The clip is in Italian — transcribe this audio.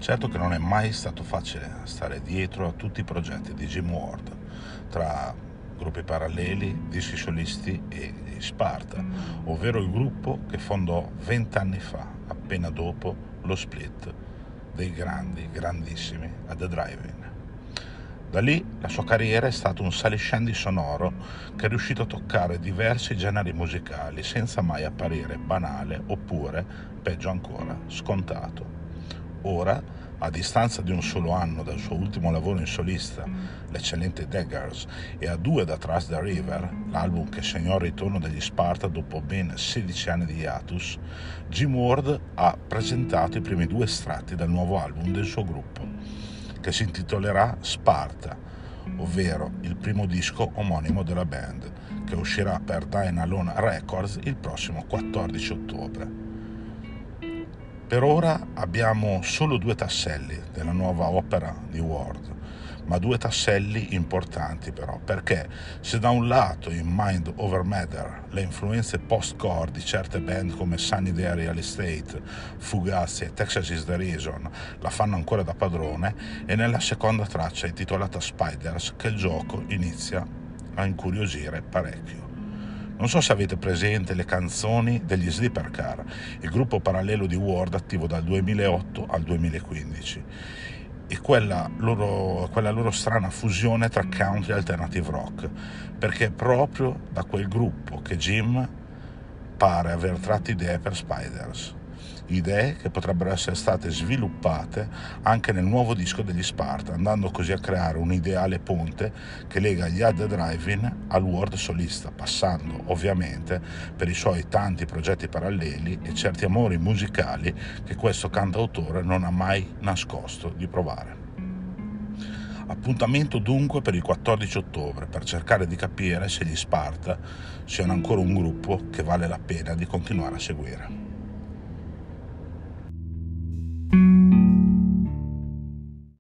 Certo che non è mai stato facile stare dietro a tutti i progetti di Jim Ward, tra gruppi paralleli, dischi solisti e Sparta, ovvero il gruppo che fondò vent'anni fa, appena dopo lo split dei grandi, grandissimi a The Drive-In. Da lì la sua carriera è stato un saliscendi sonoro che è riuscito a toccare diversi generi musicali senza mai apparire banale oppure, peggio ancora, scontato. Ora, a distanza di un solo anno dal suo ultimo lavoro in solista, l'eccellente Daggers, e a due da Trust the River, l'album che segnò il ritorno degli Sparta dopo ben 16 anni di hiatus, Jim Ward ha presentato i primi due estratti dal nuovo album del suo gruppo, che si intitolerà Sparta, ovvero il primo disco omonimo della band, che uscirà per Dyna Alone Records il prossimo 14 ottobre. Per ora abbiamo solo due tasselli della nuova opera di Ward, ma due tasselli importanti però, perché se da un lato in Mind Over Matter le influenze post-core di certe band come Sunny Day Real Estate, Fugazi e Texas is the Reason la fanno ancora da padrone, e nella seconda traccia intitolata Spiders che il gioco inizia a incuriosire parecchio. Non so se avete presente le canzoni degli Sleeper Car, il gruppo parallelo di Ward attivo dal 2008 al 2015, e quella loro, quella loro strana fusione tra country e alternative rock, perché è proprio da quel gruppo che Jim pare aver tratto idee per Spiders idee che potrebbero essere state sviluppate anche nel nuovo disco degli Sparta, andando così a creare un ideale ponte che lega gli Ad Drive-In al world solista, passando ovviamente per i suoi tanti progetti paralleli e certi amori musicali che questo cantautore non ha mai nascosto di provare. Appuntamento dunque per il 14 ottobre per cercare di capire se gli Sparta siano ancora un gruppo che vale la pena di continuare a seguire.